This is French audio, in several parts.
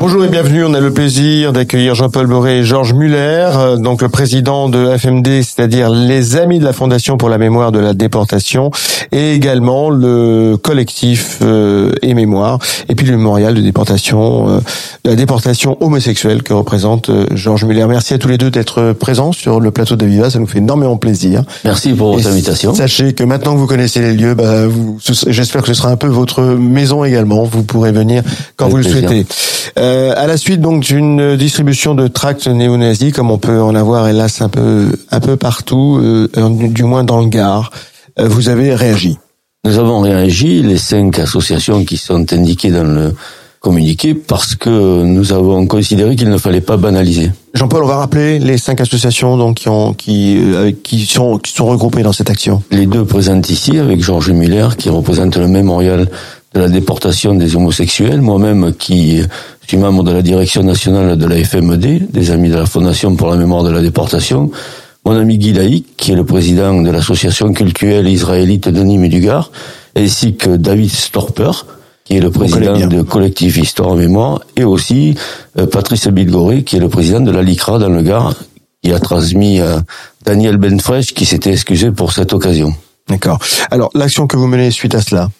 Bonjour et bienvenue. On a le plaisir d'accueillir Jean-Paul Boré et Georges Muller, euh, donc le président de FMD, c'est-à-dire les Amis de la Fondation pour la mémoire de la déportation, et également le collectif euh, et mémoire, et puis le mémorial de déportation, euh, de la déportation homosexuelle que représente Georges Muller. Merci à tous les deux d'être présents sur le plateau de Viva. Ça nous fait énormément plaisir. Merci pour votre Et invitation. Sachez que maintenant que vous connaissez les lieux, bah, j'espère que ce sera un peu votre maison également. Vous pourrez venir quand Avec vous le souhaitez. Euh, à la suite donc d'une distribution de tracts néo-nazis, comme on peut en avoir hélas un peu un peu partout, euh, du moins dans le Gard, euh, vous avez réagi. Nous avons réagi, les cinq associations qui sont indiquées dans le communiqué, parce que nous avons considéré qu'il ne fallait pas banaliser. Jean-Paul, on va rappeler les cinq associations donc qui ont qui euh, qui sont qui sont regroupées dans cette action. Les deux présentes ici, avec Georges Muller, qui représente le mémorial de la déportation des homosexuels, moi-même qui suis membre de la direction nationale de la FMD, des Amis de la Fondation pour la mémoire de la déportation, mon ami Guy Laïc, qui est le président de l'association culturelle israélite de Nîmes et du Gard, ainsi que David Storper, qui est le président de Collectif Histoire et Mémoire, et aussi euh, Patrice Bilgoré, qui est le président de la LICRA dans le Gard, qui a transmis à Daniel Benfresh, qui s'était excusé pour cette occasion. D'accord. Alors l'action que vous menez suite à cela?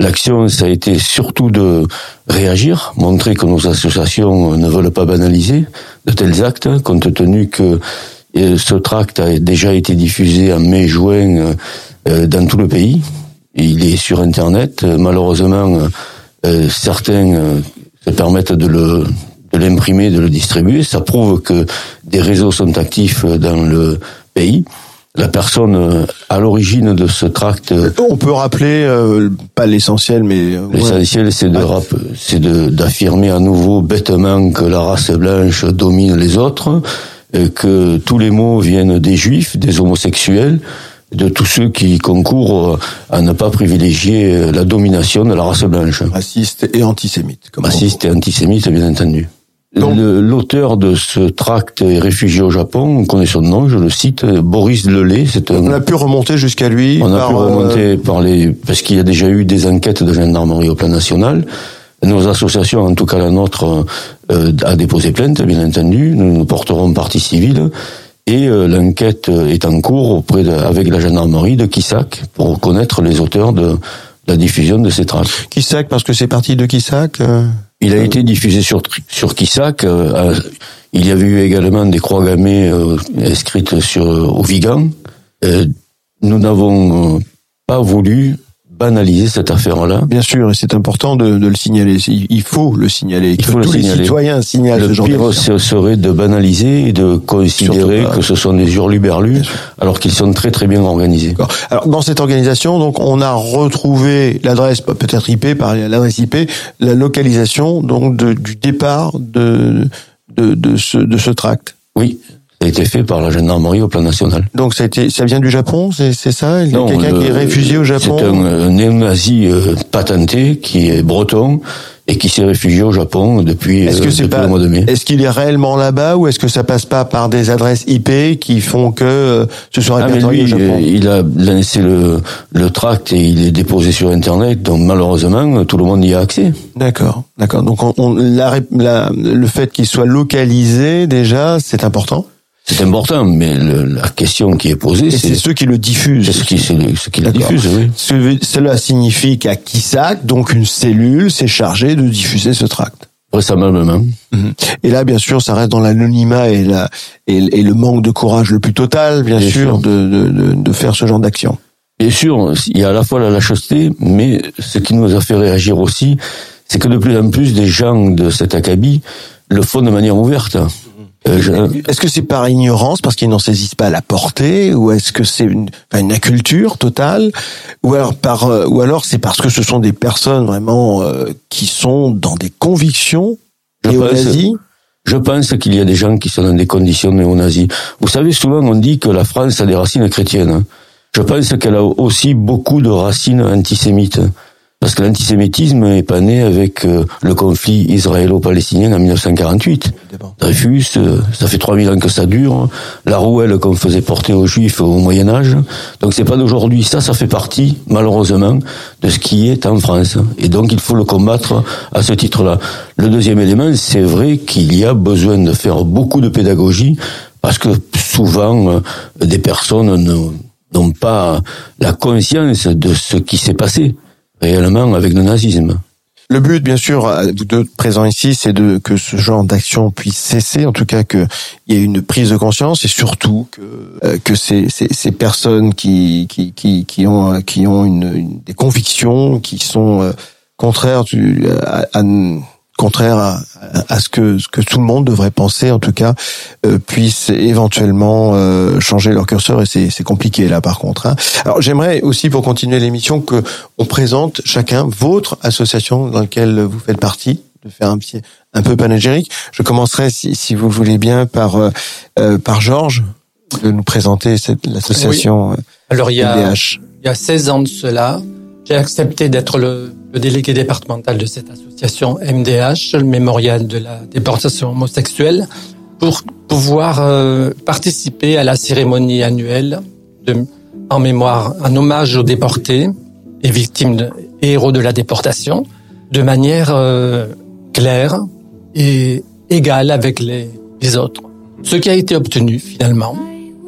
L'action, ça a été surtout de réagir, montrer que nos associations ne veulent pas banaliser de tels actes, compte tenu que euh, ce tract a déjà été diffusé en mai-juin euh, dans tout le pays. Il est sur Internet. Malheureusement, euh, certains se permettent de de l'imprimer, de le distribuer. Ça prouve que des réseaux sont actifs dans le pays. La personne euh, à l'origine de ce tract euh, On peut rappeler euh, pas l'essentiel, mais euh, ouais. L'essentiel, c'est de rap- c'est de d'affirmer à nouveau bêtement que la race blanche domine les autres, euh, que tous les mots viennent des juifs, des homosexuels, de tous ceux qui concourent à ne pas privilégier euh, la domination de la race blanche. raciste et antisémite. Comme on- Raciste et antisémite, bien entendu. L'auteur de ce tract est réfugié au Japon, on connaît son nom, je le cite, Boris Lelay, c'est un On a pu remonter jusqu'à lui. on a pu euh, remonter par les parce qu'il y a déjà eu des enquêtes de gendarmerie au plan national. Nos associations, en tout cas la nôtre, euh, a déposé plainte, bien entendu. Nous nous porterons partie civile. Et euh, l'enquête est en cours auprès de, avec la gendarmerie de Kissac pour connaître les auteurs de la diffusion de ces tracts. Kissac, parce que c'est parti de Kissac. Euh, Il a été diffusé sur sur Kissac. euh, il y avait eu également des croix gammées euh, inscrites sur au Vigan. Euh, nous n'avons euh, pas voulu banaliser cette affaire-là. Bien sûr, et c'est important de, de le signaler. Il il faut le signaler. Il que faut le tous les signaler. citoyens signalent ce Le genre pire d'accident. ce serait de banaliser et de considérer que ce sont des hurluberlus, alors qu'ils sont très très bien organisés. Alors dans cette organisation, donc on a retrouvé l'adresse, bah, peut-être IP par l'adresse IP, la localisation donc de- du départ de de, de ce de ce tract. Oui, a été fait par la gendarmerie au plan national. Donc ça a été, ça vient du Japon, c'est c'est ça? Il y a quelqu'un qui est le- réfugié au Japon? C'est un, néo-nazi euh, patenté qui est breton et qui s'est réfugié au Japon depuis, euh, que depuis pas le mois de mai. Est-ce qu'il est réellement là-bas ou est-ce que ça passe pas par des adresses IP qui font que euh, ce soit Ah répertorié lui, au Japon? euh, il a lancé le, le tract et il est déposé sur Internet, donc malheureusement, tout le monde y a accès. D'accord, d'accord. Donc on, on- la- le fait qu'il soit localisé déjà, c'est important? C'est important, mais le- la question qui est posée, c'est ceux qui le diffusent. c'est ce qui, c'est le- ce qui le D'accord. diffuse, oui. Ce- Cela signifie qu'à Kissac, donc une cellule, s'est chargée de diffuser ce tract. Vraisemblablement. Et là, bien sûr, ça reste dans l'anonymat et, la, et, et le manque de courage le plus total, bien, Bien sûr, sûr. De, de, de, de faire ce genre d'action. Bien sûr, il y a à la fois la lâcheté, mais ce qui nous a fait réagir aussi, c'est que de plus en plus des gens de cet acabit le font de manière ouverte. Euh, Est-ce que c'est par ignorance, parce qu'ils n'en saisissent pas la portée, ou est-ce que c'est une, enfin, une inculture totale, ou alors par, euh, ou alors c'est parce que ce sont des personnes vraiment euh, qui sont dans des convictions Je néo-nazis Je pense qu'il y a des gens qui sont dans des conditions néo-nazis. Vous savez, souvent on dit que la France a des racines chrétiennes. Je pense qu'elle a aussi beaucoup de racines antisémites. Parce que l'antisémitisme est pas né avec euh, le conflit israélo-palestinien en 1948. Dreyfus, euh, ça fait 3000 ans que ça dure. La rouelle qu'on faisait porter aux juifs au Moyen Âge. Donc c'est pas d'aujourd'hui. Ça, ça fait partie, malheureusement, de ce qui est en France. Et donc il faut le combattre à ce titre-là. Le deuxième élément, c'est vrai qu'il y a besoin de faire beaucoup de pédagogie parce que souvent euh, des personnes n'ont pas la conscience de ce qui s'est passé réellement avec le nazisme. Le but, bien sûr, vous deux présents ici, c'est de que ce genre d'action puisse cesser, en tout cas qu'il y ait une prise de conscience et surtout que euh, que ces, ces, ces, personnes qui qui qui qui ont qui ont une, des convictions qui sont euh, contraires à, à contraire à, à, ce que ce que tout le monde devrait penser, en tout cas, euh, puisse éventuellement euh, changer leur curseur. Et c'est, c'est compliqué là, par contre. Hein. Alors, j'aimerais aussi, pour continuer l'émission, que on présente chacun votre association dans laquelle vous faites partie, de faire un petit un peu panégyrique. Je commencerai, si, si vous voulez bien, par euh, euh par Georges, de nous présenter cette l'association. Oui. Alors, il y a il y a 16 ans de cela, j'ai accepté d'être le le délégué départemental de cette association MDH, le mémorial de la déportation homosexuelle, pour pouvoir euh, participer à la cérémonie annuelle de, en mémoire, en hommage aux déportés et victimes de, et héros de la déportation, de manière euh, claire et égale avec les, les autres. Ce qui a été obtenu finalement,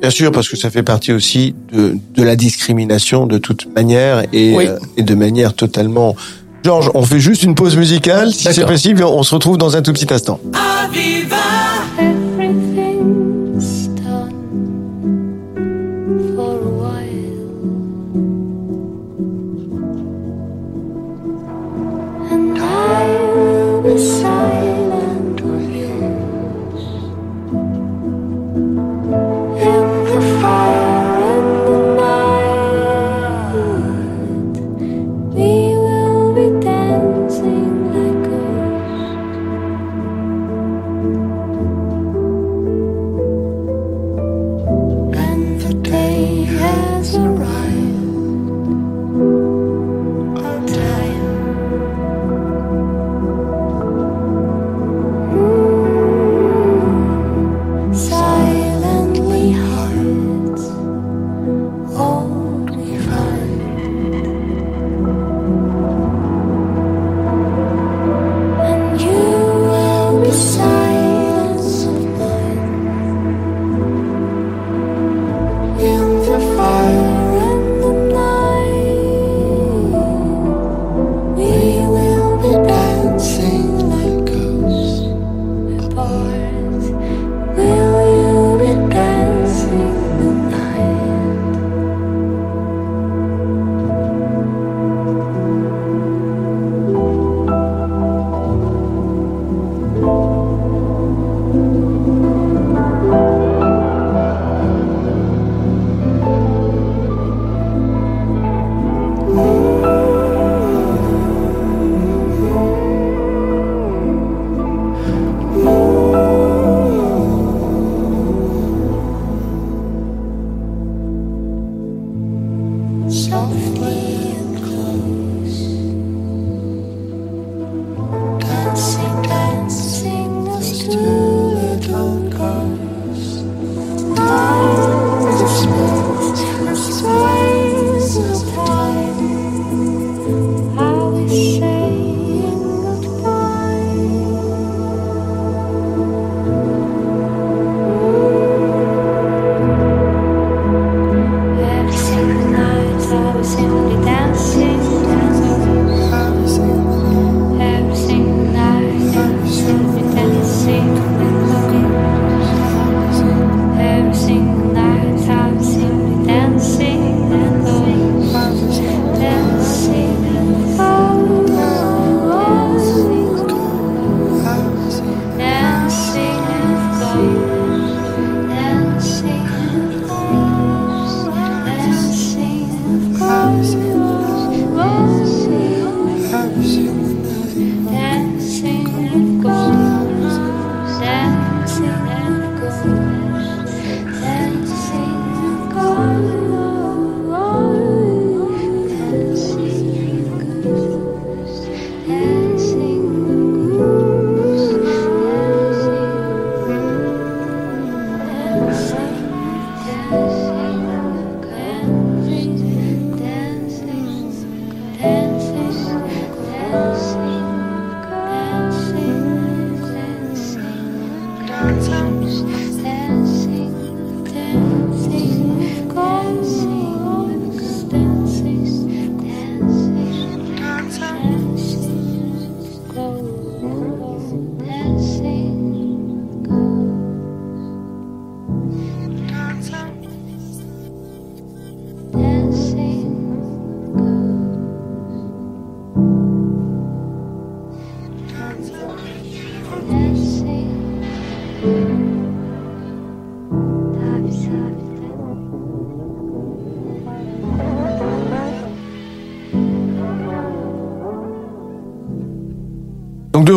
Bien sûr, parce que ça fait partie aussi de, de la discrimination de toute manière et, oui. euh, et de manière totalement. Georges, on fait juste une pause musicale, si c'est possible. On se retrouve dans un tout petit instant. Aviva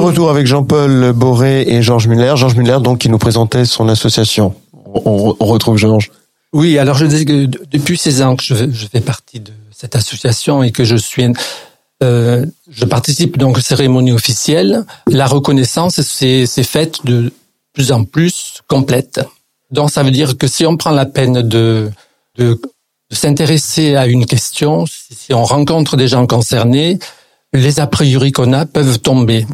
retour avec Jean-Paul Boré et Georges Muller. Georges Muller, donc, qui nous présentait son association. On, retrouve Georges. Oui, alors je dis que depuis ces ans que je, fais partie de cette association et que je suis, euh, je participe donc aux cérémonies officielles. La reconnaissance c'est faite de plus en plus complète. Donc ça veut dire que si on prend la peine de, de s'intéresser à une question, si on rencontre des gens concernés, les a priori qu'on a peuvent tomber.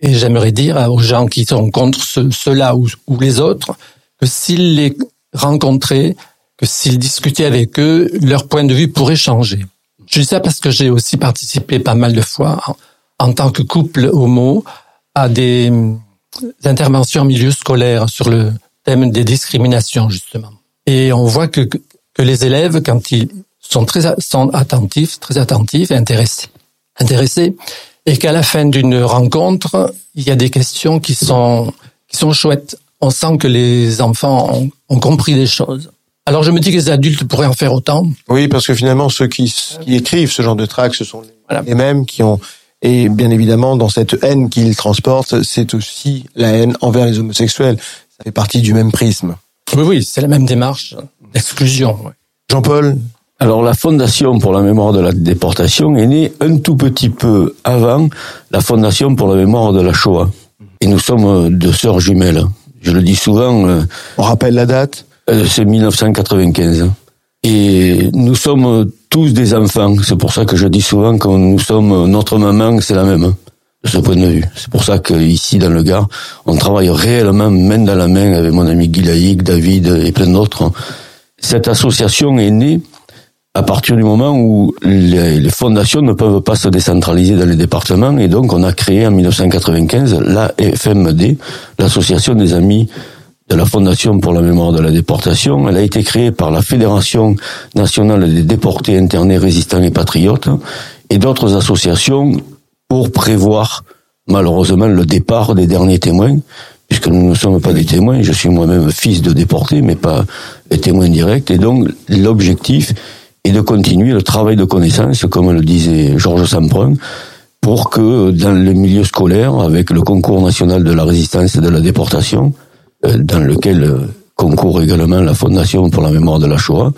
Et j'aimerais dire aux gens qui sont contre ceux-là ou, les autres que s'ils les rencontraient, que s'ils discutaient avec eux, leur point de vue pourrait changer. Je dis ça parce que j'ai aussi participé pas mal de fois en, tant que couple homo à des, des interventions en milieu scolaire sur le thème des discriminations justement. Et on voit que, que les élèves, quand ils sont très sont attentifs, très attentifs et intéressés, intéressés, et qu'à la fin d'une rencontre, il y a des questions qui sont qui sont chouettes. On sent que les enfants ont, ont compris des choses. Alors je me dis que les adultes pourraient en faire autant. Oui, parce que finalement ceux qui, qui écrivent ce genre de tract, ce sont les, voilà. les mêmes qui ont et bien évidemment dans cette haine qu'ils transportent, c'est aussi la haine envers les homosexuels. Ça fait partie du même prisme. Oui, oui, c'est la même démarche d'exclusion. Ouais. Jean-Paul, alors la Fondation pour la mémoire de la déportation est née un tout petit peu avant la Fondation pour la mémoire de la Shoah. Et nous sommes deux sœurs jumelles. Je le dis souvent. Euh, On rappelle la date? euh, C'est 1995. Et nous sommes tous des enfants. C'est pour ça que je dis souvent que nous sommes notre maman, c'est la même de ce point de vue. C'est pour ça qu'ici dans le Gard, on travaille réellement main dans la main avec mon ami Guy Laïc, David et plein d'autres. Cette association est née à partir du moment où les, fondations ne peuvent pas se décentraliser dans les départements et donc on a créé en 1995 la FMD, l'association des amis de la Fondation pour la mémoire de la déportation. Elle a été créée par la Fédération nationale des déportés internés résistants et patriotes et d'autres associations pour prévoir malheureusement le départ des derniers témoins puisque nous ne sommes pas des témoins, je suis moi-même fils de déportés, mais pas des témoins directs, et donc l'objectif et de continuer le travail de connaissance, comme le disait Georges Samprun, pour que dans le milieu scolaire, avec le concours national de la résistance et de la déportation, euh, dans lequel euh, concourt également la Fondation pour la mémoire de la Shoah,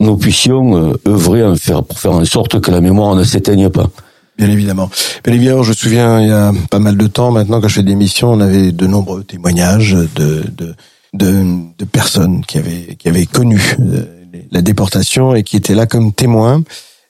nous puissions euh, œuvrer en faire, pour faire en sorte que la mémoire ne s'éteigne pas. Bien évidemment. Bien évidemment, je me souviens, il y a pas mal de temps maintenant, quand je fais des missions, on avait de nombreux témoignages de, de, de, de personnes qui avaient, qui avaient connu la déportation et qui étaient là comme témoins.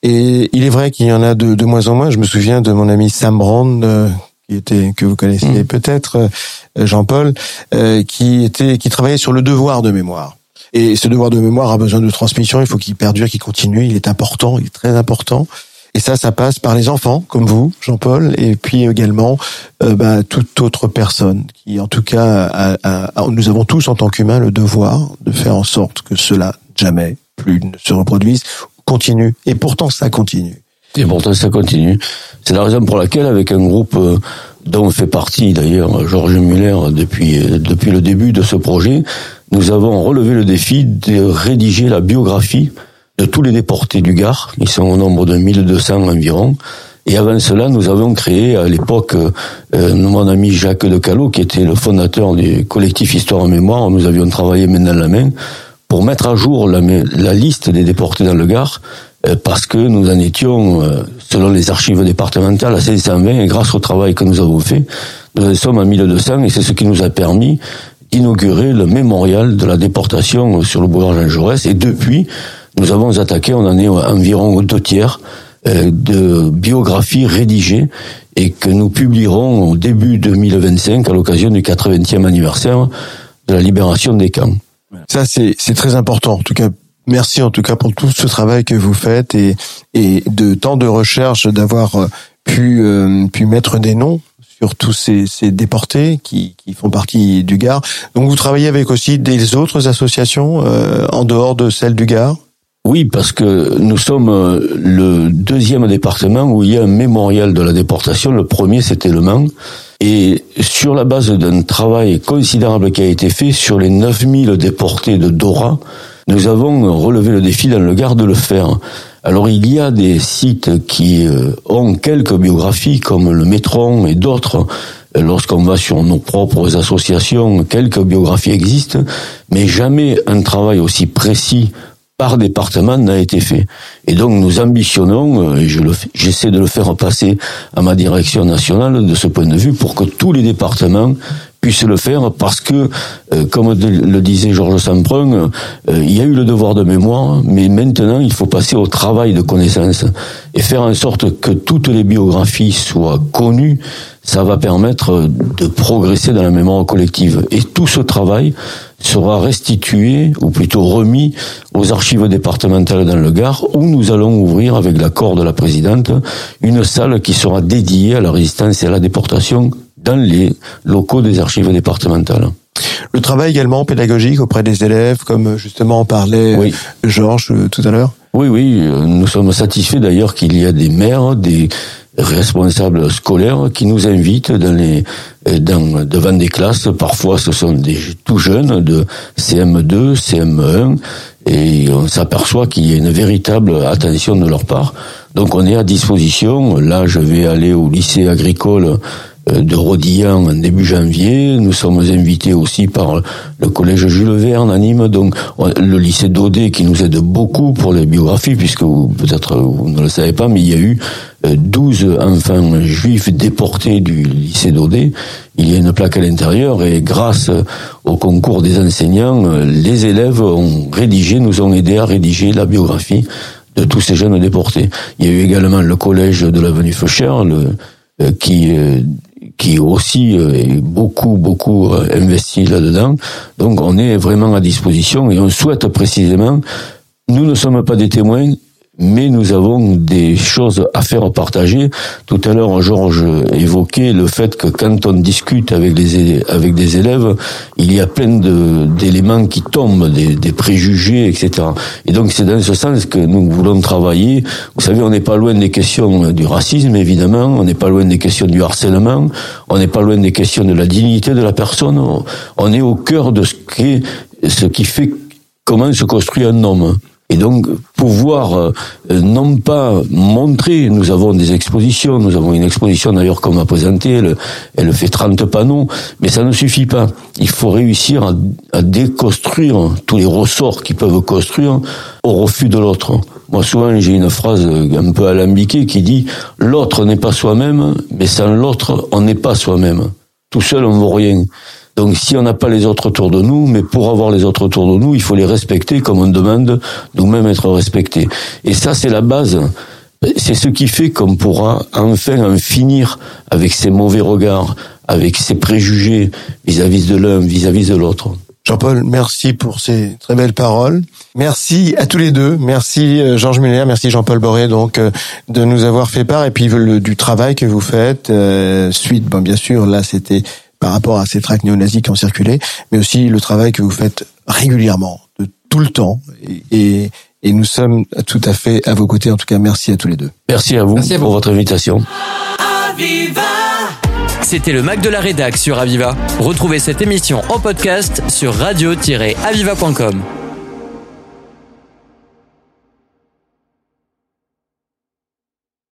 Et il est vrai qu'il y en a de, de, moins en moins. Je me souviens de mon ami Sam Brand, euh, qui était que vous connaissez mmh. peut-être, euh, Jean-Paul, euh, qui était qui travaillait sur le devoir de mémoire. Et ce devoir de mémoire a besoin de transmission. Il faut qu'il perdure, qu'il continue. Il est important, il est très important. Et ça, ça passe par les enfants, comme vous, Jean-Paul, et puis également euh, bah, toute autre personne qui, en tout cas, a, a, a, nous avons tous en tant qu'humains le devoir de faire en sorte que cela jamais plus ne se reproduise, continue. Et pourtant, ça continue. Et pourtant, ça continue. C'est la raison pour laquelle, avec un groupe euh, dont fait partie d'ailleurs Georges Muller depuis euh, depuis le début de ce projet, nous avons relevé le défi de rédiger la biographie de tous les déportés du Gard. Ils sont au nombre de 1200 environ. Et avant cela, nous avons créé à l'époque euh, mon ami Jacques de Callot, qui était le fondateur du collectif Histoire en Mémoire. Nous avions travaillé main dans la main pour mettre à jour la, liste des déportés dans le Gard, euh, parce que nous en étions, euh, selon les archives départementales, à 520, et grâce au travail que nous avons fait, nous en sommes à 1200, et c'est ce qui nous a permis d'inaugurer le mémorial de la déportation sur le boulevard Jean Jaurès, et depuis, nous avons attaqué, on en est environ deux tiers euh, de biographies rédigées et que nous publierons au début 2025 à l'occasion du 80e anniversaire de la libération des camps. Ça, c'est très important. En tout cas, merci en tout cas pour tout ce travail que vous faites et, et de tant de recherches d'avoir euh, pu, euh, pu mettre des noms sur tous ces, ces déportés qui, qui, font partie du Gard. Donc vous travaillez avec aussi des autres associations euh, en dehors de celle du Gard? Oui, parce que nous sommes euh, le deuxième département où il y a un mémorial de la déportation. Le premier, c'était Le Mans. Et sur la base d'un travail considérable qui a été fait sur les 9000 déportés de Dora, nous avons relevé le défi dans le Gard de le faire. Alors il y a des sites qui euh, ont quelques biographies comme le Métron et d'autres lorsqu'on va sur nos propres associations, quelques biographies existent, mais jamais un travail aussi précis par département n'a été fait. Et donc nous ambitionnons, euh, et je j'essaie de le faire passer à ma direction nationale de ce point de vue, pour que tous les départements puissent le faire, parce que, euh, comme le disait Georges Samprun, euh, il y a eu le devoir de mémoire, mais maintenant il faut passer au travail de connaissance et faire en sorte que toutes les biographies soient connues. Ça va permettre de progresser dans la mémoire collective. Et tout ce travail sera restitué, ou plutôt remis, aux archives départementales dans le Gard, où nous allons ouvrir, avec l'accord de la présidente, une salle qui sera dédiée à la résistance et à la déportation dans les locaux des archives départementales. Le travail également pédagogique auprès des élèves, comme justement en parlait oui. Georges euh, tout à l'heure? Oui, oui, euh, nous sommes satisfaits d'ailleurs qu'il y a des maires, des responsables scolaires qui nous invitent dans les dans, devant des classes. Parfois, ce sont des tout jeunes de CM2, CM1, et on s'aperçoit qu'il y a une véritable attention de leur part. Donc, on est à disposition. Là, je vais aller au lycée agricole de Rodillan en début janvier. Nous sommes invités aussi par le collège Jules Verne à Nîmes, donc le lycée d'Odé qui nous aide beaucoup pour les biographies, puisque peut-être vous ne le savez pas, mais il y a eu 12 euh, enfants juifs déportés du lycée d'Odé. Il y a une plaque à l'intérieur et grâce au concours des enseignants, euh, les élèves ont rédigé, nous ont aidé à rédiger la biographie de tous ces jeunes déportés. Il y a eu également le collège de l'avenue Fauchère, le, qui qui aussi euh, est beaucoup beaucoup euh, investi là-dedans. Donc on est vraiment à disposition et on souhaite précisément, nous ne sommes pas des témoins, mais nous avons des choses à faire partager. Tout à l'heure, Georges évoquait le fait que quand on discute avec des élèves, il y a plein d'éléments qui tombent, des, préjugés, etc. Et donc c'est dans ce sens que nous voulons travailler. Vous savez, on n'est pas loin des questions du racisme, évidemment. On n'est pas loin des questions du harcèlement. On n'est pas loin des questions de la dignité de la personne. On est au cœur de ce qui ce qui fait comment se construit un homme. Et donc pouvoir euh, non pas montrer, nous avons des expositions, nous avons une exposition d'ailleurs qu'on m'a présentée, elle, elle, fait 30 panneaux, mais ça ne suffit pas. Il faut réussir à, à déconstruire tous les ressorts qui peuvent construire au refus de l'autre. Moi souvent j'ai une phrase un peu alambiquée qui dit l'autre n'est pas soi-même, mais sans l'autre on n'est pas soi-même. Tout seul on vaut rien. Donc si on n'a pas les autres autour de nous, mais pour avoir les autres autour de nous, il faut les respecter comme on demande nous-mêmes être respectés. Et ça, c'est la base. C'est ce qui fait qu'on pourra enfin en finir avec ces mauvais regards, avec ces préjugés vis-à-vis de l'un, vis-à-vis de l'autre. Jean-Paul, merci pour ces très belles paroles. Merci à tous les deux. Merci euh, Georges Muller, merci Jean-Paul Boré donc euh, de nous avoir fait part et puis du travail que vous faites. Euh, suite, bon bien sûr, là c'était par rapport à ces tracts néo-nazis qui ont circulé, mais aussi le travail que vous faites régulièrement, de tout le temps, et, et, nous sommes tout à fait à vos côtés. En tout cas, merci à tous les deux. Merci à vous, pour votre invitation. C'était le Mac de la Rédac sur Aviva. Retrouvez cette émission en podcast sur radio-aviva.com.